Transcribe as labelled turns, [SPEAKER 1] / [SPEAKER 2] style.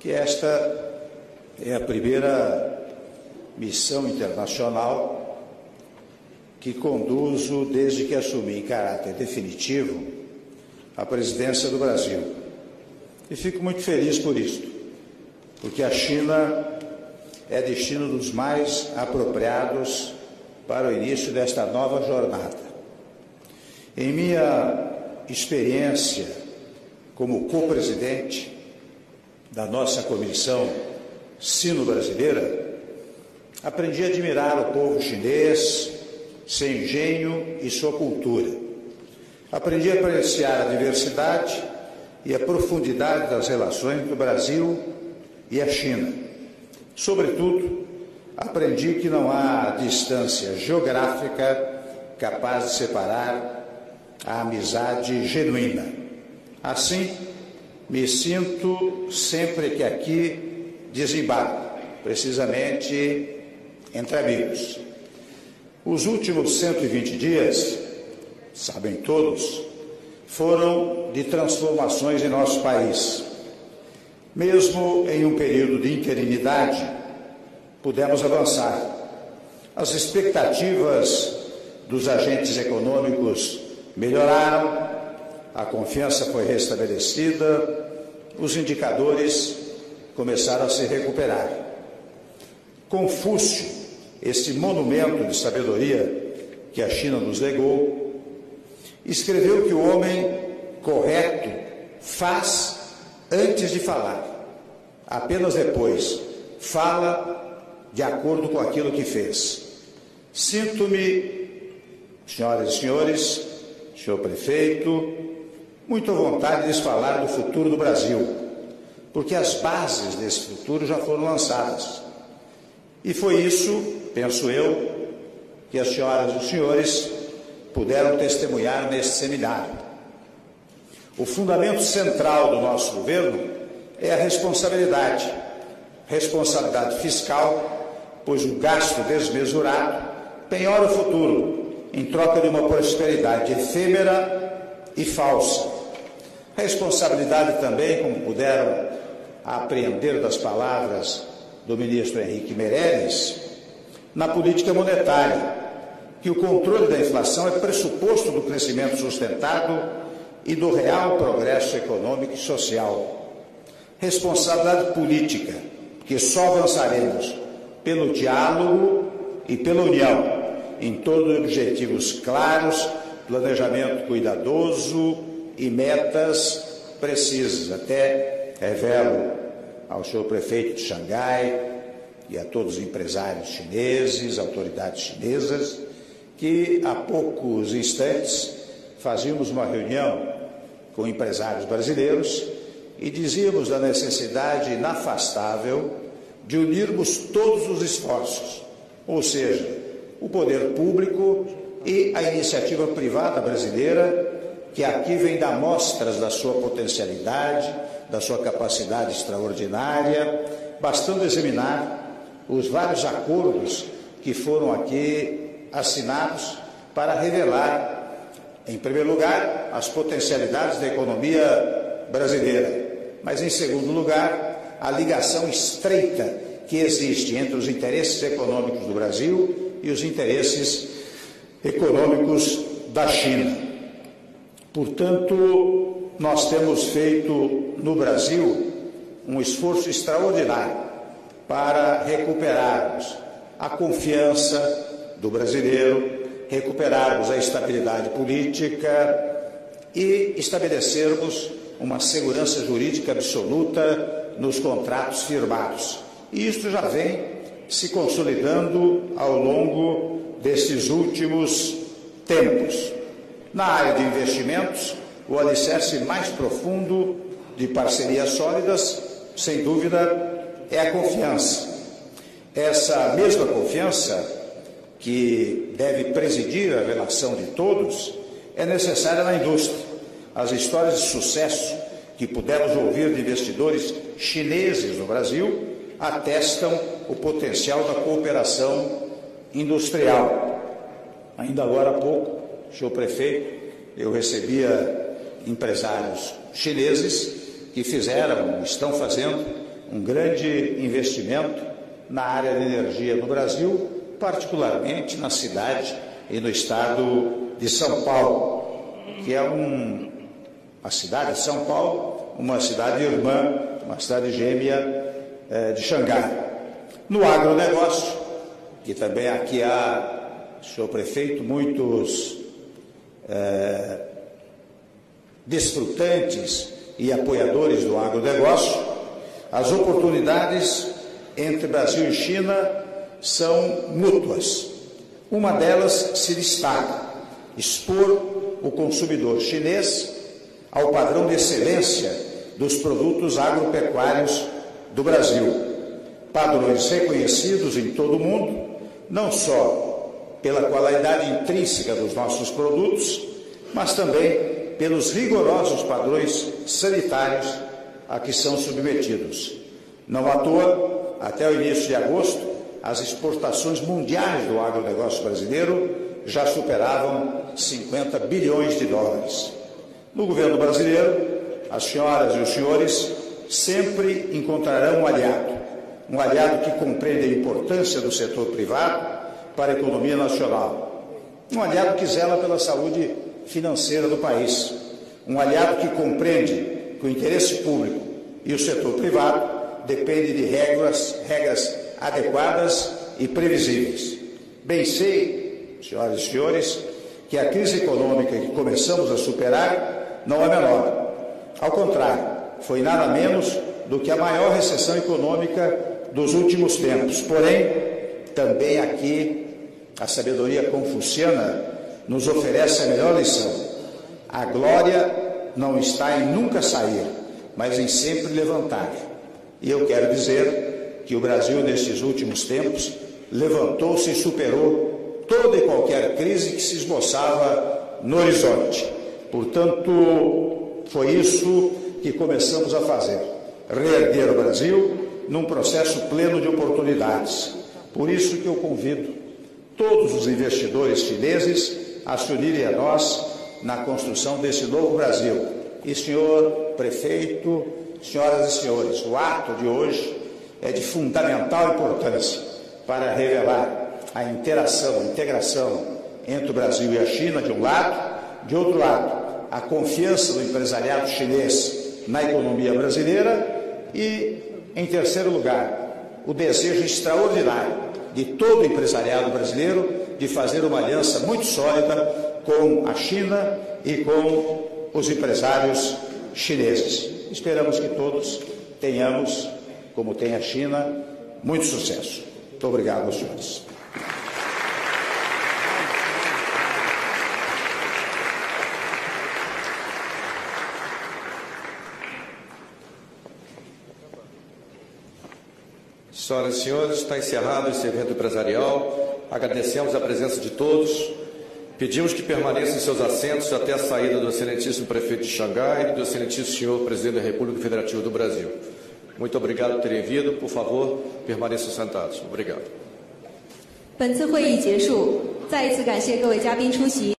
[SPEAKER 1] que esta é a primeira missão internacional que conduzo desde que assumi em caráter definitivo a presidência do Brasil. E fico muito feliz por isso, porque a China é destino dos mais apropriados para o início desta nova jornada. Em minha experiência como co-presidente da nossa comissão sino-brasileira, aprendi a admirar o povo chinês, seu engenho e sua cultura. Aprendi a apreciar a diversidade e a profundidade das relações do Brasil e a China. Sobretudo, aprendi que não há distância geográfica capaz de separar a amizade genuína. Assim, me sinto sempre que aqui desembarco, precisamente entre amigos. Os últimos 120 dias, sabem todos, foram de transformações em nosso país. Mesmo em um período de interinidade, pudemos avançar. As expectativas dos agentes econômicos melhoraram, a confiança foi restabelecida, os indicadores começaram a se recuperar. Confúcio, esse monumento de sabedoria que a China nos legou, escreveu que o homem correto faz antes de falar, apenas depois fala de acordo com aquilo que fez. Sinto-me, senhoras e senhores, senhor prefeito, muito à vontade de falar do futuro do Brasil, porque as bases desse futuro já foram lançadas. E foi isso, penso eu, que as senhoras e os senhores puderam testemunhar neste seminário. O fundamento central do nosso governo é a responsabilidade. Responsabilidade fiscal, pois o gasto desmesurado penhora o futuro em troca de uma prosperidade efêmera e falsa. Responsabilidade também, como puderam apreender das palavras do ministro Henrique Meirelles, na política monetária, que o controle da inflação é pressuposto do crescimento sustentado e do real progresso econômico e social. Responsabilidade política, que só avançaremos pelo diálogo e pela união, em torno de objetivos claros, planejamento cuidadoso e metas precisas. Até revelo ao senhor prefeito de Xangai e a todos os empresários chineses, autoridades chinesas, que há poucos instantes fazíamos uma reunião com empresários brasileiros e dizíamos da necessidade inafastável de unirmos todos os esforços, ou seja, o poder público e a iniciativa privada brasileira que aqui vem dar mostras da sua potencialidade, da sua capacidade extraordinária, bastando examinar os vários acordos que foram aqui assinados para revelar, em primeiro lugar, as potencialidades da economia brasileira, mas, em segundo lugar, a ligação estreita que existe entre os interesses econômicos do Brasil e os interesses econômicos da China. Portanto, nós temos feito no Brasil um esforço extraordinário para recuperarmos a confiança do brasileiro, recuperarmos a estabilidade política e estabelecermos uma segurança jurídica absoluta nos contratos firmados. E isso já vem se consolidando ao longo destes últimos tempos. Na área de investimentos, o alicerce mais profundo de parcerias sólidas, sem dúvida, é a confiança. Essa mesma confiança que deve presidir a relação de todos é necessária na indústria. As histórias de sucesso que pudemos ouvir de investidores chineses no Brasil atestam o potencial da cooperação industrial. Ainda agora há pouco, senhor prefeito, eu recebia empresários chineses que fizeram, estão fazendo um grande investimento na área de energia no Brasil, particularmente na cidade e no estado de São Paulo, que é um, a cidade de São Paulo, uma cidade irmã, uma cidade gêmea eh, de Xangai. No agronegócio, que também aqui há, senhor prefeito, muitos eh, desfrutantes e apoiadores do agronegócio, as oportunidades entre Brasil e China são mútuas. Uma delas se destaca: expor o consumidor chinês ao padrão de excelência dos produtos agropecuários do Brasil. Padrões reconhecidos em todo o mundo, não só pela qualidade intrínseca dos nossos produtos, mas também pelos rigorosos padrões sanitários a que são submetidos. Não à toa, até o início de agosto, as exportações mundiais do agronegócio brasileiro já superavam 50 bilhões de dólares. No governo brasileiro, as senhoras e os senhores sempre encontrarão um aliado, um aliado que compreende a importância do setor privado para a economia nacional, um aliado que zela pela saúde financeira do país, um aliado que compreende que o interesse público e o setor privado depende de regras, regras adequadas e previsíveis. Bem sei, senhoras e senhores, que a crise econômica que começamos a superar não é menor. Ao contrário, foi nada menos do que a maior recessão econômica dos últimos tempos. Porém, também aqui a sabedoria confuciana nos oferece a melhor lição. A glória não está em nunca sair, mas em sempre levantar. E eu quero dizer que o Brasil, nestes últimos tempos, levantou-se e superou toda e qualquer crise que se esboçava no horizonte. Portanto, foi isso que começamos a fazer: reerguer o Brasil num processo pleno de oportunidades. Por isso que eu convido todos os investidores chineses a se unirem a nós na construção desse novo Brasil. E, senhor prefeito, senhoras e senhores, o ato de hoje é de fundamental importância para revelar a interação, a integração entre o Brasil e a China, de um lado, de outro lado, a confiança do empresariado chinês na economia brasileira e, em terceiro lugar, o desejo extraordinário de todo o empresariado brasileiro de fazer uma aliança muito sólida com a China e com os empresários chineses. Esperamos que todos tenhamos, como tem a China, muito sucesso. Muito obrigado aos senhores.
[SPEAKER 2] Senhoras e senhores, está encerrado esse evento empresarial. Agradecemos a presença de todos. Pedimos que permaneçam em seus assentos até a saída do excelentíssimo prefeito de Xangai e do excelentíssimo senhor presidente da República Federativa do Brasil. Muito obrigado por terem vindo. Por favor, permaneçam sentados. Obrigado.
[SPEAKER 3] 本次会议结束，再一次感谢各位嘉宾出席。